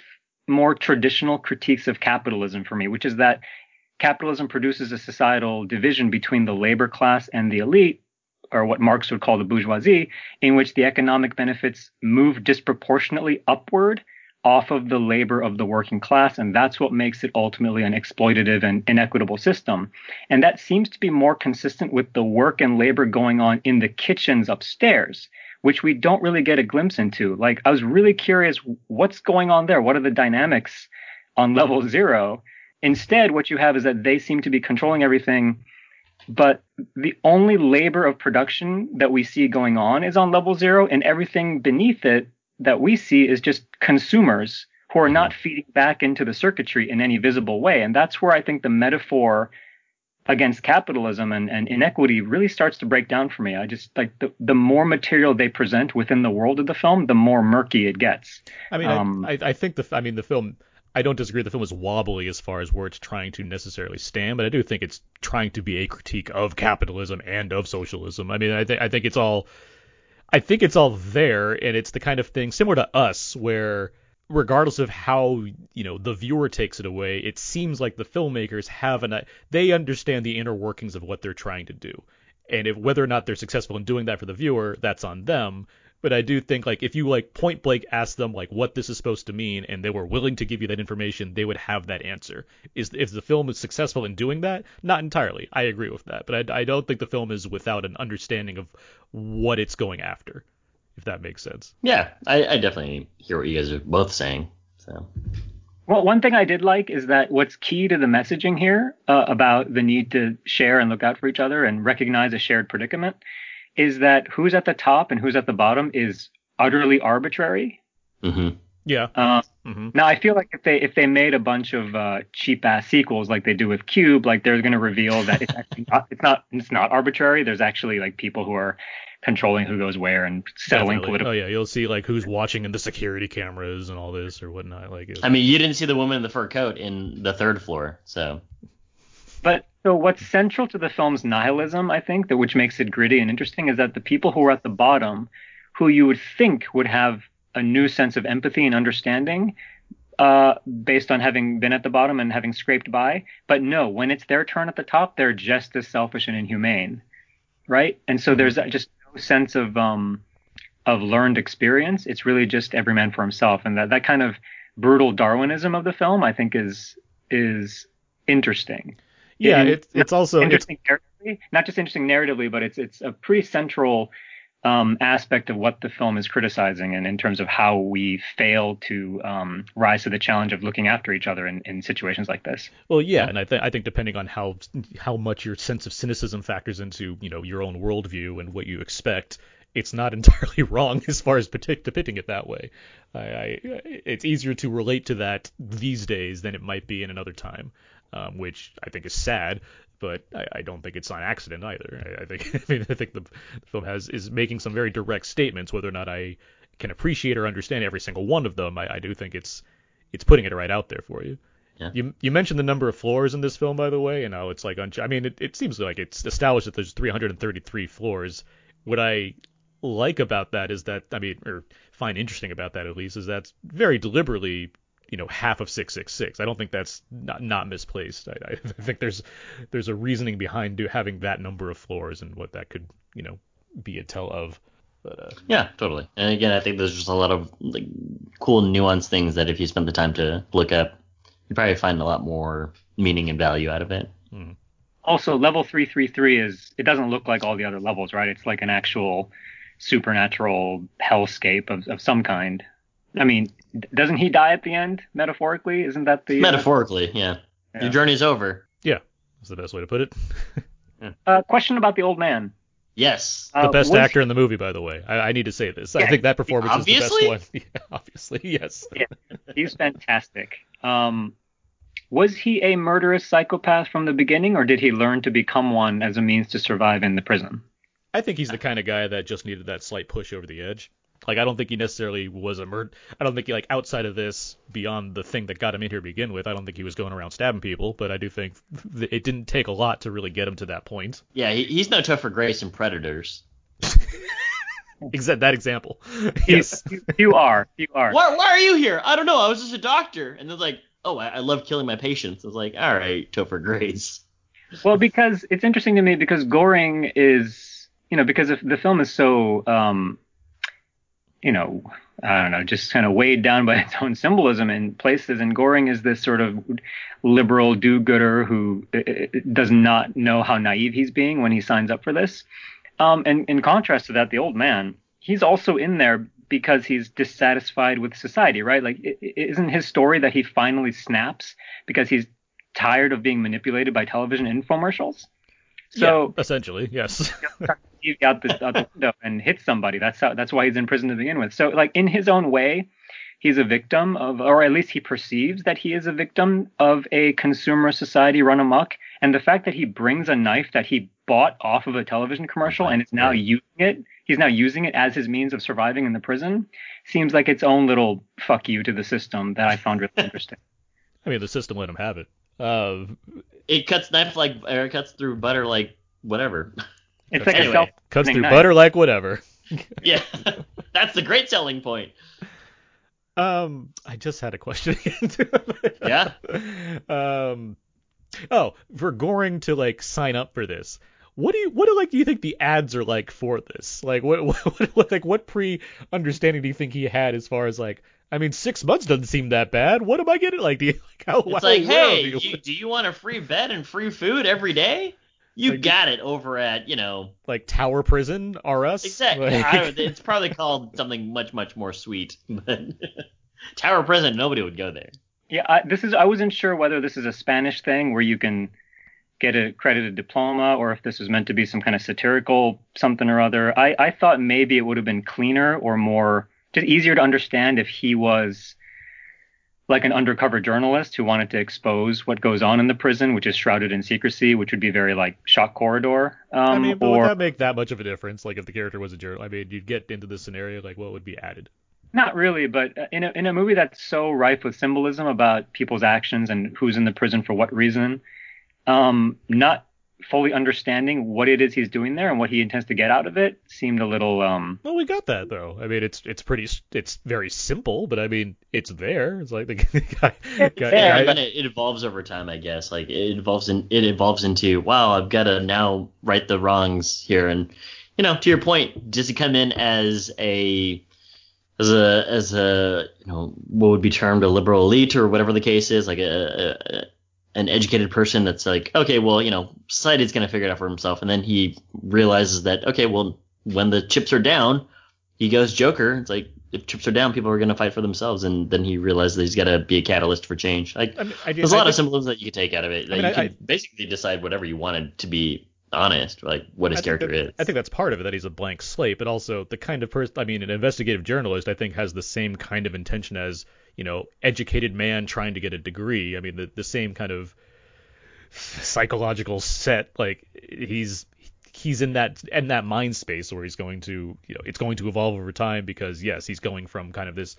more traditional critiques of capitalism for me, which is that capitalism produces a societal division between the labor class and the elite, or what Marx would call the bourgeoisie, in which the economic benefits move disproportionately upward off of the labor of the working class. And that's what makes it ultimately an exploitative and inequitable system. And that seems to be more consistent with the work and labor going on in the kitchens upstairs, which we don't really get a glimpse into. Like, I was really curious what's going on there? What are the dynamics on level zero? Instead, what you have is that they seem to be controlling everything but the only labor of production that we see going on is on level zero, and everything beneath it that we see is just consumers who are not feeding back into the circuitry in any visible way. And that's where I think the metaphor against capitalism and, and inequity really starts to break down for me. I just like the, the more material they present within the world of the film, the more murky it gets. I mean, Um, I, I, I think the I mean the film. I don't disagree. The film is wobbly as far as where it's trying to necessarily stand, but I do think it's trying to be a critique of capitalism and of socialism. I mean, I think I think it's all, I think it's all there, and it's the kind of thing similar to us where regardless of how you know the viewer takes it away, it seems like the filmmakers have an they understand the inner workings of what they're trying to do, and if whether or not they're successful in doing that for the viewer, that's on them. But I do think like if you like point blank ask them like what this is supposed to mean, and they were willing to give you that information, they would have that answer. Is if the film is successful in doing that? Not entirely. I agree with that, but I, I don't think the film is without an understanding of what it's going after, if that makes sense. Yeah, I, I definitely hear what you guys are both saying. So Well, one thing I did like is that what's key to the messaging here uh, about the need to share and look out for each other and recognize a shared predicament is that who's at the top and who's at the bottom is utterly arbitrary. Mm-hmm. Yeah. Uh, hmm now I feel like if they if they made a bunch of uh, cheap ass sequels like they do with Cube, like they're going to reveal that it's actually not, it's not it's not arbitrary. There's actually like people who are controlling who goes where and settling Definitely. political. Oh yeah, you'll see like who's watching in the security cameras and all this or whatnot. Like, it- I mean, you didn't see the woman in the fur coat in the third floor, so But so what's central to the film's nihilism, I think, that which makes it gritty and interesting, is that the people who are at the bottom, who you would think would have a new sense of empathy and understanding, uh, based on having been at the bottom and having scraped by, but no, when it's their turn at the top, they're just as selfish and inhumane, right? And so there's just no sense of um of learned experience. It's really just every man for himself, and that that kind of brutal Darwinism of the film, I think, is is interesting yeah, it's it's also it's interesting narratively, not just interesting narratively, but it's it's a pretty central um, aspect of what the film is criticizing, and in terms of how we fail to um, rise to the challenge of looking after each other in, in situations like this. Well, yeah, and I think I think depending on how how much your sense of cynicism factors into you know your own worldview and what you expect, it's not entirely wrong as far as depicting it that way. I, I it's easier to relate to that these days than it might be in another time, um, which I think is sad. But I, I don't think it's on accident either. I, I think I mean I think the, the film has is making some very direct statements. Whether or not I can appreciate or understand every single one of them, I, I do think it's it's putting it right out there for you. Yeah. You you mentioned the number of floors in this film, by the way, and how it's like un- I mean, it, it seems like it's established that there's 333 floors. What I like about that is that I mean, or find interesting about that at least, is that's very deliberately, you know, half of 666. I don't think that's not not misplaced. I, I think there's there's a reasoning behind do, having that number of floors and what that could you know be a tell of. But uh, yeah, totally. And again, I think there's just a lot of like cool nuanced things that if you spend the time to look up, you'd probably find a lot more meaning and value out of it. Also, level 333 is it doesn't look like all the other levels, right? It's like an actual supernatural hellscape of, of some kind. I mean, d- doesn't he die at the end metaphorically? Isn't that the uh, Metaphorically, yeah. Yeah. Your journey's over. yeah, that's the best way to put it. uh, question about the old man? Yes. The Uh, best was- actor in the the movie, by the way. I, I need to say this. I think that performance obviously? is the best one. Yeah, obviously, yes. He's fantastic. Um, was he a murderous psychopath from the beginning, or did he learn to become one as a means to survive in the prison? I think he's the kind of guy that just needed that slight push over the edge. Like I don't think he necessarily was a murder. I don't think he like outside of this, beyond the thing that got him in here to begin with. I don't think he was going around stabbing people. But I do think th- it didn't take a lot to really get him to that point. Yeah, he, he's no Topher Grace in Predators. Except that example. yes. You, you are. You are. Why, why are you here? I don't know. I was just a doctor. And they're like, oh, I, I love killing my patients. I was like, all right, Topher Grace. Well, because it's interesting to me because Goreng is, you know, because if the film is so, um, you know, I don't know, just kind of weighed down by its own symbolism in places. And Goreng is this sort of liberal do-gooder who uh, does not know how naive he's being when he signs up for this. Um, and in contrast to that, the old man, he's also in there because he's dissatisfied with society, right? Like, isn't his story that he finally snaps because he's tired of being manipulated by television infomercials? So Yeah, essentially, yes. he out the, out the window and hit somebody. That's how. That's why he's in prison to begin with. So, like in his own way, he's a victim of, or at least he perceives that he is a victim of a consumer society run amok. And the fact that he brings a knife that he bought off of a television commercial and is now using it, he's now using it as his means of surviving in the prison, seems like its own little fuck you to the system that I found really interesting. I mean, the system let him have it. Uh, It cuts knife like, or it cuts through butter like whatever. It's like Anyway, a self cuts through knife. butter like whatever. yeah, that's the great selling point. Um, I just had a question again. Yeah. Um, oh, for Goreng to like sign up for this, what do you what do like do you think the ads are like for this? Like what what, what like what pre understanding do you think he had as far as like I mean six months doesn't seem that bad. What am I getting like? Do you like how It's how like, hey, do you- you, do you want a free bed and free food every day? You Like- got it over at, you know, like Tower Prison RS? exactly. Like- I, it's probably called something much, much more sweet. But Tower Prison, nobody would go there. Yeah, I, this is. I wasn't sure whether this is a Spanish thing where you can get a credited diploma or if this was meant to be some kind of satirical something or other. I, I thought maybe it would have been cleaner or more just easier to understand if he was like an undercover journalist who wanted to expose what goes on in the prison, which is shrouded in secrecy, which would be very like shock corridor. Um, I mean, but or would that make that much of a difference? Like if the character was a journalist, I mean, you'd get into this scenario, like what would be added? not really, but uh, in a in a movie that's so rife with symbolism about people's actions and who's in the prison for what reason, um, not fully understanding what it is he's doing there and what he intends to get out of it seemed a little um Well, we got that though. I mean, it's it's pretty, it's very simple, but I mean, it's there. It's like the guy, guy, Yeah, guy- but it, it evolves over time, I guess. Like it evolves in it evolves into wow, I've got to now right the wrongs here, and you know, to your point, does he come in as a as a as a you know what would be termed a liberal elite or whatever the case is, like a, a an educated person that's like, okay, well, you know, society's gonna figure it out for himself, and then he realizes that okay, well, when the chips are down, he goes Joker. It's like if chips are down, people are gonna fight for themselves, and then he realizes that he's got to be a catalyst for change. Like I mean, I, there's a lot think- of symbolism that you could take out of it. That mean, you I- can basically decide whatever you wanted to be honest, like what his I character that- is. I think that's part of it that he's a blank slate, but also the kind of person. I mean, an investigative journalist, I think, has the same kind of intention as you know, educated man trying to get a degree. I mean, the the same kind of psychological set. Like he's he's in that in that mind space where he's going to you know it's going to evolve over time because yes, he's going from kind of this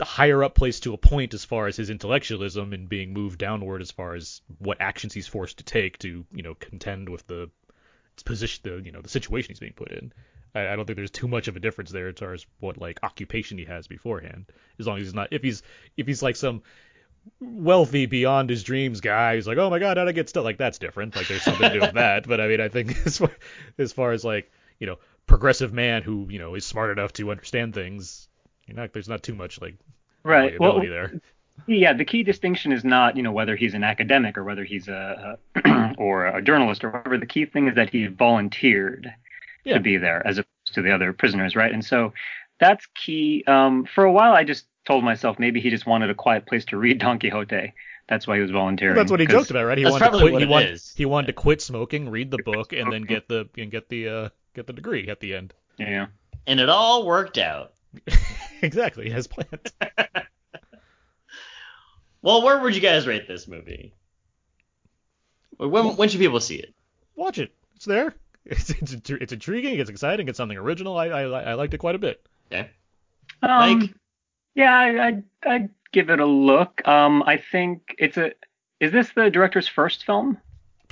higher up place to a point as far as his intellectualism and being moved downward as far as what actions he's forced to take to you know contend with the position the you know the situation he's being put in. I, I don't think there's too much of a difference there as far as what like occupation he has beforehand. As long as he's not if he's if he's like some wealthy beyond his dreams guy who's like oh my god how'd I get stuff like that's different like there's something to do with that but I mean I think as far, as far as like you know progressive man who you know is smart enough to understand things you're not there's not too much like right. Well, there. yeah, the key distinction is not you know whether he's an academic or whether he's a, a or a journalist or whatever. The key thing is that he volunteered Yeah. to be there as opposed to the other prisoners, right? And so that's key. Um, for a while, I just told myself maybe he just wanted a quiet place to read Don Quixote. That's why he was volunteering. That's what he joked about, right? He That's wanted to probably quit. what He it wanted, is. he wanted to quit smoking, read the book, and then get the and get the uh get the degree at the end. Yeah. and it all worked out. exactly, as planned. Well, where would you guys rate this movie? When, when should people see it? Watch it. It's there. It's it's, intri- it's intriguing. It's exciting. It's something original. I I, I liked it quite a bit. Okay. Um, Mike? Yeah, I, I'd, I'd give it a look. Um, I think it's a. Is this the director's first film?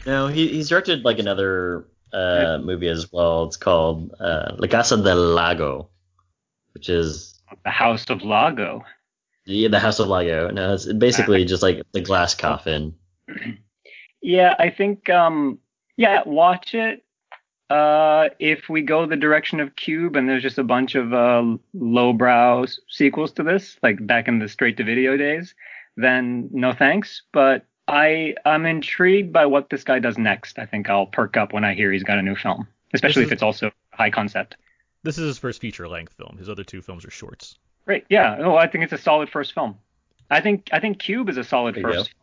No, he, he's directed like another uh, movie as well. It's called uh, La Casa del Lago, which is The House of Lago. Yeah, the House of Lago. No, it's basically just like the glass coffin. Yeah, I think. Um, yeah, watch it. Uh, if we go the direction of Cube and there's just a bunch of uh, lowbrow sequels to this, like back in the straight to video days, then no thanks. But I I'm intrigued by what this guy does next. I think I'll perk up when I hear he's got a new film, especially This if it's also high concept. This is his first feature length film. His other two films are shorts. Great. Yeah. Oh, I think it's a solid first film. I think I think Cube is a solid There you first.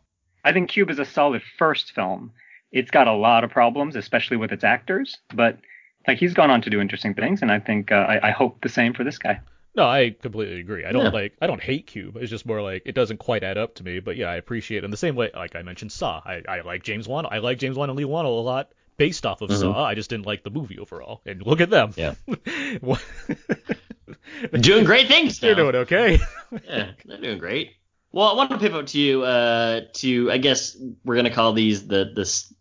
I think Cube is a solid first film. It's got a lot of problems, especially with its actors, but like he's gone on to do interesting things, and I think uh, I, I hope the same for this guy. No, I completely agree. I don't Yeah. like I don't hate Cube. It's just more like it doesn't quite add up to me. But yeah, I appreciate it. In the same way, like I mentioned Saw. I, I like James Wan. I like James Wan and Leigh Whannell a lot based off of Mhm. Saw. I just didn't like the movie overall. And look at them. Yeah. Doing great things now. They're doing okay. yeah, they're doing great. Well, I want to pivot to you. Uh, to I guess we're gonna call these the this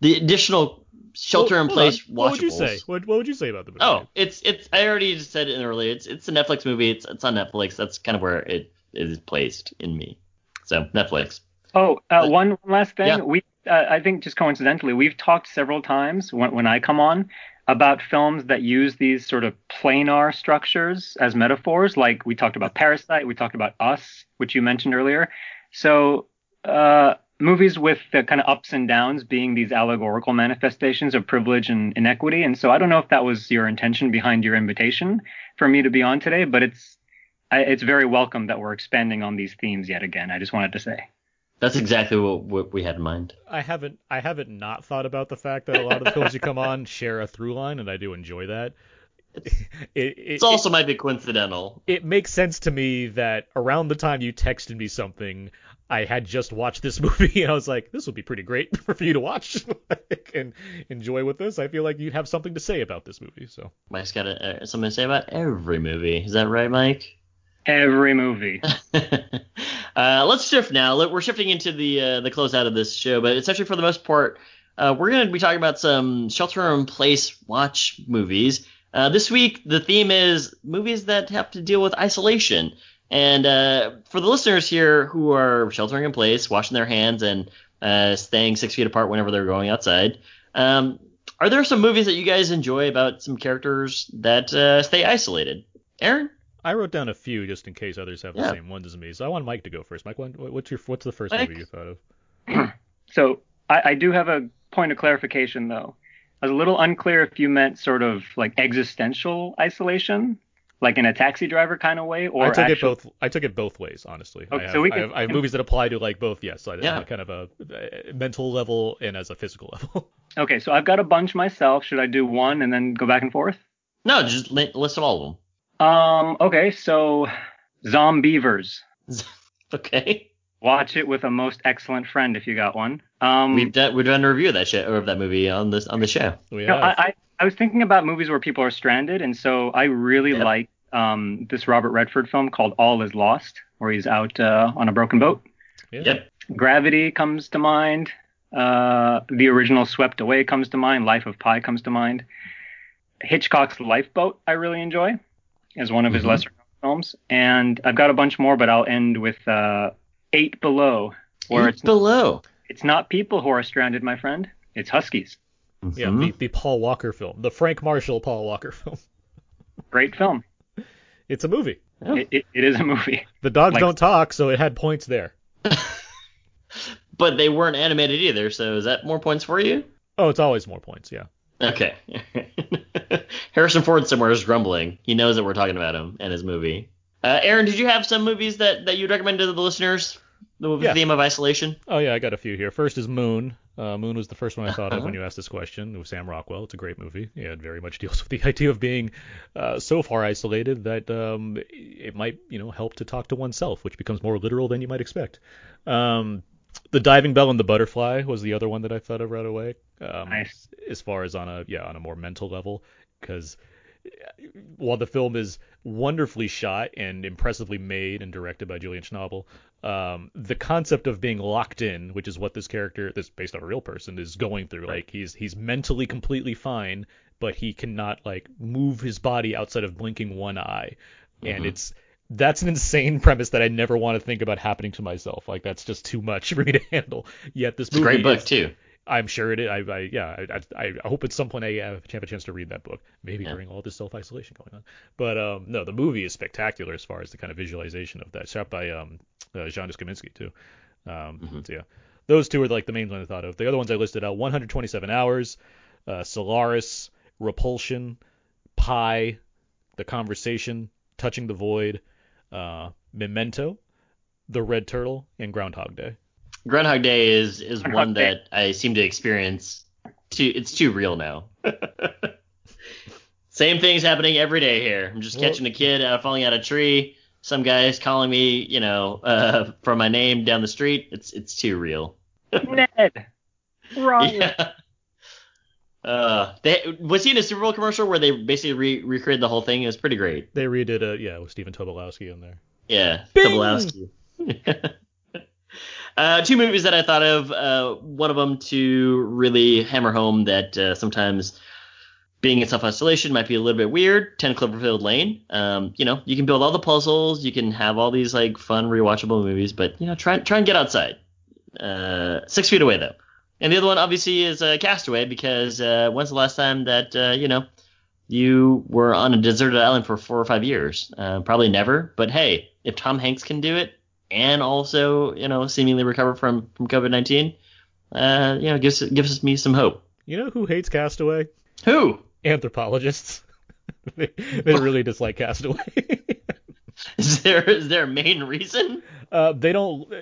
the additional shelter in Hold on. place What would you watchables. say? What, what would you say about the movie? Oh, it's it's. I already just said it earlier. It's it's a Netflix movie. It's it's on Netflix. That's kind of where it is placed in me. So Netflix. Oh, uh, But- one one last thing. Yeah. We uh, I think just coincidentally, we've talked several times when when I come on about films that use these sort of planar structures as metaphors. Like we talked about Parasite, we talked about Us, which you mentioned earlier. So uh, movies with the kind of ups and downs being these allegorical manifestations of privilege and inequity. And so I don't know if that was your intention behind your invitation for me to be on today, but it's it's very welcome that we're expanding on these themes yet again. I just wanted to say. That's exactly what, what we had in mind. I haven't I haven't not thought about the fact that a lot of the films you come on share a through line, and I do enjoy that. It's, it, it also might be coincidental. It makes sense to me that around the time you texted me something, I had just watched this movie, and I was like, this would be pretty great for you to watch and enjoy with this. I feel like you'd have something to say about this movie. So Mike's got a, uh, something to say about every movie. Is that right, Mike? Every movie. uh, let's shift now. We're shifting into the uh, the closeout of this show, but essentially for the most part, uh, we're going to be talking about some shelter in place watch movies. Uh, this week, the theme is movies that have to deal with isolation. And uh, for the listeners here who are sheltering in place, washing their hands, and uh, staying six feet apart whenever they're going outside, um, are there some movies that you guys enjoy about some characters that stay isolated? Aaron? I wrote down a few just in case others have the same ones as me. So I want Mike to go first. Mike, what's your what's the first Mike? movie you thought of? so I, I, do have a point of clarification though. I was a little unclear if you meant sort of like existential isolation, like in a taxi driver kind of way, or I took actual... it both. I took it both ways, honestly. Okay, I, have, so we can... I, have, I have movies that apply to like both. Yes, I, yeah. kind of a, a mental level and as a physical level. okay, so I've got a bunch myself. Should I do one and then go back and forth? No, just list all of them. Um. Okay. So, Zombeavers. okay. Watch it with a most excellent friend if you got one. Um. We've done we've done a review of that show or of that movie on this on the show. You know, I, I, I was thinking about movies where people are stranded, and so I really yep. like um this Robert Redford film called All Is Lost, where he's out uh, on a broken boat. Yeah. Yep. Gravity comes to mind. Uh, the original Swept Away comes to mind. Life of Pi comes to mind. Hitchcock's Lifeboat I really enjoy as one of his mm-hmm. lesser films, and I've got a bunch more, but I'll end with uh, Eight Below, where Eight it's below. It's not people who are stranded, my friend. It's huskies. Mm-hmm. Yeah, the, the Paul Walker film, the Frank Marshall Paul Walker film. Great film. It's a movie. Yeah. It, it, it is a movie. The dogs like, don't talk, so it had points there. but they weren't animated either, so is that more points for you? Oh, it's always more points, yeah. Okay. Harrison Ford somewhere is grumbling. He knows that we're talking about him and his movie. Uh, Aaron, did you have some movies that, that you'd recommend to the listeners? The yeah. theme of isolation? Oh, yeah, I got a few here. First is Moon. Uh, Moon was the first one I thought of when you asked this question. It was Sam Rockwell. It's a great movie. Yeah, it very much deals with the idea of being uh, so far isolated that um, it might, you know, help to talk to oneself, which becomes more literal than you might expect. Um, the diving bell and the butterfly was the other one that I thought of right away. Um, nice. As far as on a yeah on a more mental level, because while the film is wonderfully shot and impressively made and directed by Julian Schnabel, um, the concept of being locked in, which is what this character, this based on a real person, is going through. Like he's he's mentally completely fine, but he cannot like move his body outside of blinking one eye, and mm-hmm. it's that's an insane premise that I never want to think about happening to myself. Like that's just too much for me to handle. Yet this it's movie a great book is, too. I'm sure it is. I, I yeah. I, I, hope at some point I have a chance to read that book. Maybe yeah. during all this self isolation going on. But um, no, the movie is spectacular as far as the kind of visualization of that. Shot by um, uh, Janusz Kaminski too. Um, mm-hmm. so yeah, those two are like the main ones I thought of. The other ones I listed out: 127 Hours, uh, Solaris, Repulsion, Pi, The Conversation, Touching the Void, uh, Memento, The Red Turtle, and Groundhog Day. Groundhog Day is is Groundhog one Day. that I seem to experience. Too, it's too real now. Same thing's happening every day here. I'm just well, catching a kid uh, falling out of a tree. Some guy's calling me, you know, uh, for my name down the street. It's it's too real. Ned. Wrong. Yeah. Uh, they, was he in a Super Bowl commercial where they basically re- recreated the whole thing? It was pretty great. They redid it, yeah, with Stephen Tobolowsky in there. Yeah, Bing! Tobolowsky. uh, two movies that I thought of. Uh, one of them to really hammer home that uh, sometimes being in self isolation might be a little bit weird. Ten Cloverfield Lane. Um, you know, you can build all the puzzles, you can have all these like fun rewatchable movies, but you know, try try and get outside. Uh, six feet away though. And the other one obviously is uh, Castaway because uh, when's the last time that you know you were on a deserted island for four or five years? Probably never. But hey, if Tom Hanks can do it and also you know seemingly recover from from COVID nineteen, uh, you know gives gives me some hope. You know who hates Castaway? Who? Anthropologists. they, they really dislike Castaway. is, there is there a main reason? Uh, they don't.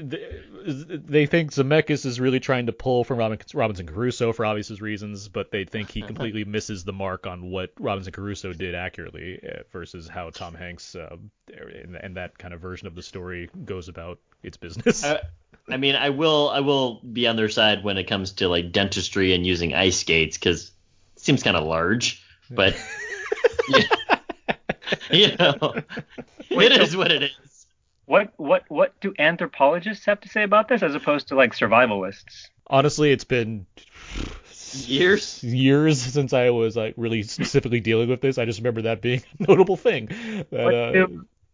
They they think Zemeckis is really trying to pull from Robin, Robinson Crusoe for obvious reasons, but they think he completely misses the mark on what Robinson Crusoe did accurately uh, versus how Tom Hanks uh, and, and that kind of version of the story goes about its business. Uh, I mean, I will I will be on their side when it comes to like dentistry and using ice skates because it seems kind of large, but you know, it is what it is. What what what do anthropologists have to say about this as opposed to like survivalists? Honestly, it's been Years. years since I was like really specifically dealing with this. I just remember that being a notable thing. That, What, uh,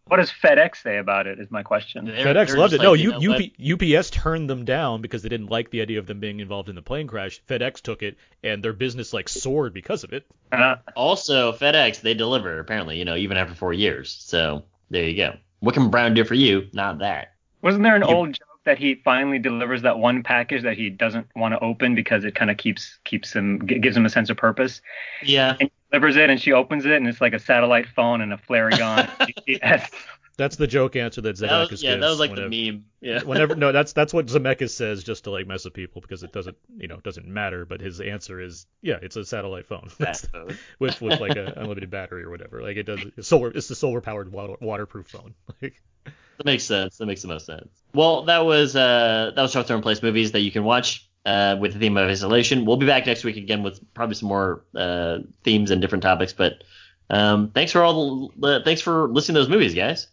what does FedEx say about it? Is my question. They're- FedEx they're loved just it. No, like, you know what? UP, UPS turned them down because they didn't like the idea of them being involved in the plane crash. FedEx took it, and their business like soared because of it. Uh, Also, FedEx they deliver apparently, you know, even after four years. So there you go. What can Brown do for you? Not that. wasn't there an You- old joke that he finally delivers that one package that he doesn't want to open because it kind of keeps keeps him gives him a sense of purpose? Yeah. And he delivers it, and she opens it, and it's like a satellite phone and a Flareon GPS. That's the joke answer that That Zemeckis was, yeah, gives. that was like whenever, the meme. Yeah. whenever no, that's that's what Zemeckis says just to like mess with people because it doesn't you know doesn't matter. But his answer is yeah, it's a satellite phone That's- Fast phone. with with like a unlimited battery or whatever. Like it does it's solar. It's the solar powered water, waterproof phone. Like, That makes sense. That makes the most sense. Well, that was uh that was shelter in place movies that you can watch uh with the theme of isolation. We'll be back next week again with probably some more uh themes and different topics. But um thanks for all the uh, thanks for listening to those movies, guys.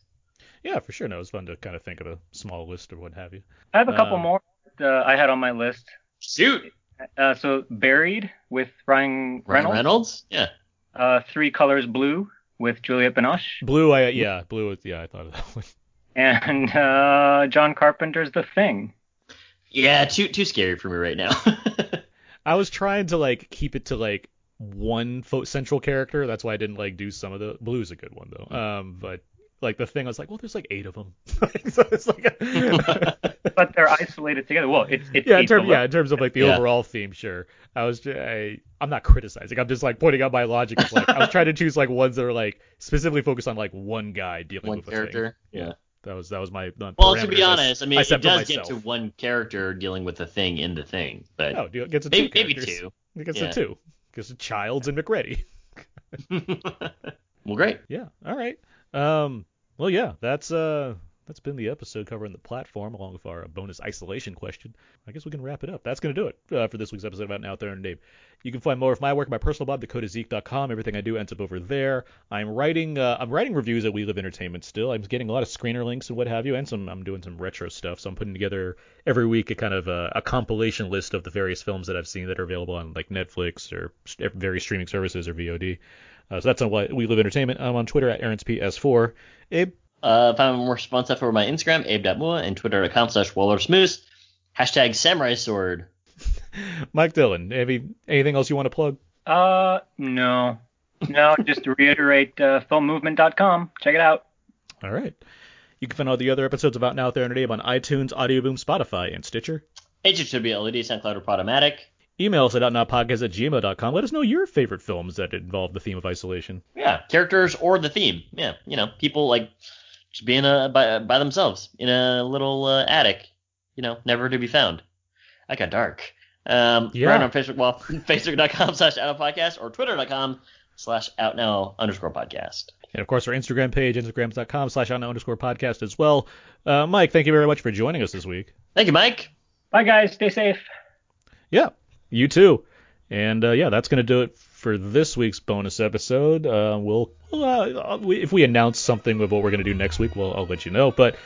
Yeah, for sure. No, it's fun to kind of think of a small list or what have you. I have a couple Um, more that, uh, I had on my list. Shoot, Uh, so buried with Ryan Reynolds. Ryan Reynolds. Reynolds. Yeah. Uh, Three Colors Blue with Juliette Binoche. Blue, I yeah, blue. was- Yeah, I thought of that one. And uh, John Carpenter's The Thing. Yeah. Too too scary for me right now. I was trying to like keep it to like one fo- central character. That's why I didn't like do some of the blue's a good one though. Um, but like the thing I was like, well, there's like eight of them. so it's like a- But they're isolated together. Well, it's it's yeah, in eight terms yeah, in terms of like the Yeah. overall theme, sure. I was ju- I I'm not criticizing. I'm just like pointing out my logic. Of, like I was trying to choose like ones that are like specifically focused on like one guy dealing One with a character. thing. Yeah. That was that was my. my Well, to be honest, I mean, I it does get to one character dealing with a thing in the thing, but No, it gets to two maybe, maybe two. It gets Yeah. to two. Gets to Childs and MacReady. well, great. Yeah. All right. Um. Well, yeah. That's uh. That's been the episode covering the platform, along with our bonus isolation question. I guess we can wrap it up. That's going to do it uh, for this week's episode of Out There and Dave. You can find more of my work my personal blog, thecodeiszeek.com. Everything I do ends up over there. I'm writing uh, I'm writing reviews at We Live Entertainment still. I'm getting a lot of screener links and what have you, and some I'm doing some retro stuff. So I'm putting together every week a kind of a, a compilation list of the various films that I've seen that are available on like Netflix or various streaming services or VOD. Uh, so that's on what We Live Entertainment. I'm on Twitter at AaronsPS4. Abe, Uh, find more fun stuff over my Instagram, abe.mua, and twitter.com slash walrusmoose. Hashtag samurai sword. Mike Dillon, any, anything else you want to plug? Uh, no. No, just to reiterate, uh, filmmovement.com. Check it out. All right. You can find all the other episodes of Out and Out There and Abe on iTunes, Audioboom, Spotify, and Stitcher. Agent should be HHWLED, SoundCloud, or Podomatic. Email us at outnowpodcast at gmail.com. Let us know your favorite films that involve the theme of isolation. Yeah, characters or the theme. Yeah, you know, people like just being uh, by, by themselves in a little uh, attic, you know, never to be found. I got dark. Um, Yeah. Right on Facebook, well, facebook.com slash out podcast or twitter.com slash out now underscore podcast. And of course, our Instagram page, instagram.com slash outnow underscore podcast as well. Uh, Mike, thank you very much for joining us this week. Thank you, Mike. Bye, guys. Stay safe. Yeah, you too. And uh, yeah, that's going to do it for this week's bonus episode. Uh, we'll, uh, if we announce something of what we're going to do next week, well, I'll let you know. But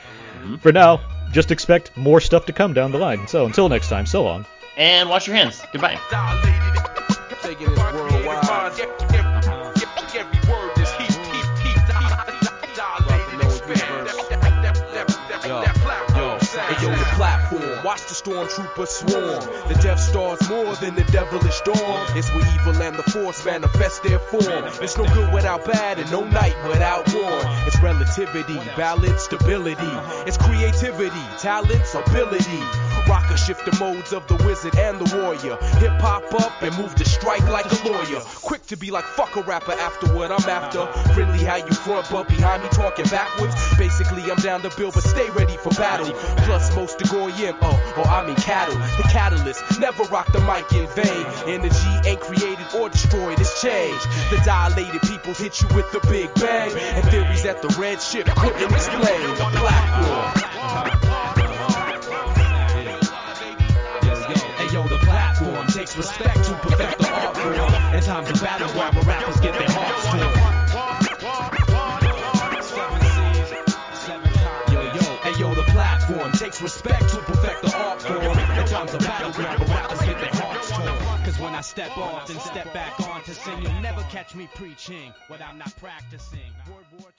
for now, just expect more stuff to come down the line. So until next time, so long. And wash your hands. Goodbye. Stormtroopers swarm. The Death Star's more than the devilish dawn. It's where evil and the force manifest their form. It's no good without bad and no night without war. It's relativity, balance, stability. It's creativity, talents, ability. Rocker shift the modes of the wizard and the warrior. Hip hop up and move to strike like a lawyer. Quick to be like fuck a rapper after what I'm after. Friendly how you front but behind me talking backwards. Basically I'm down to build but stay ready for battle. Plus most to goyim, oh, uh, or I mean cattle. The catalyst, never rock the mic in vain. Energy ain't created or destroyed, it's changed. The dilated people hit you with the big bang. And theories that the red ship couldn't explain. The platform. Respect to perfect the art form. In times of battleground where rappers get their hearts torn. Yo, yo, hey the platform takes respect to perfect the art form. In times of battleground where rappers get their hearts torn. Cause when I step off and step back on to sing, you'll never catch me preaching without not practicing. World War.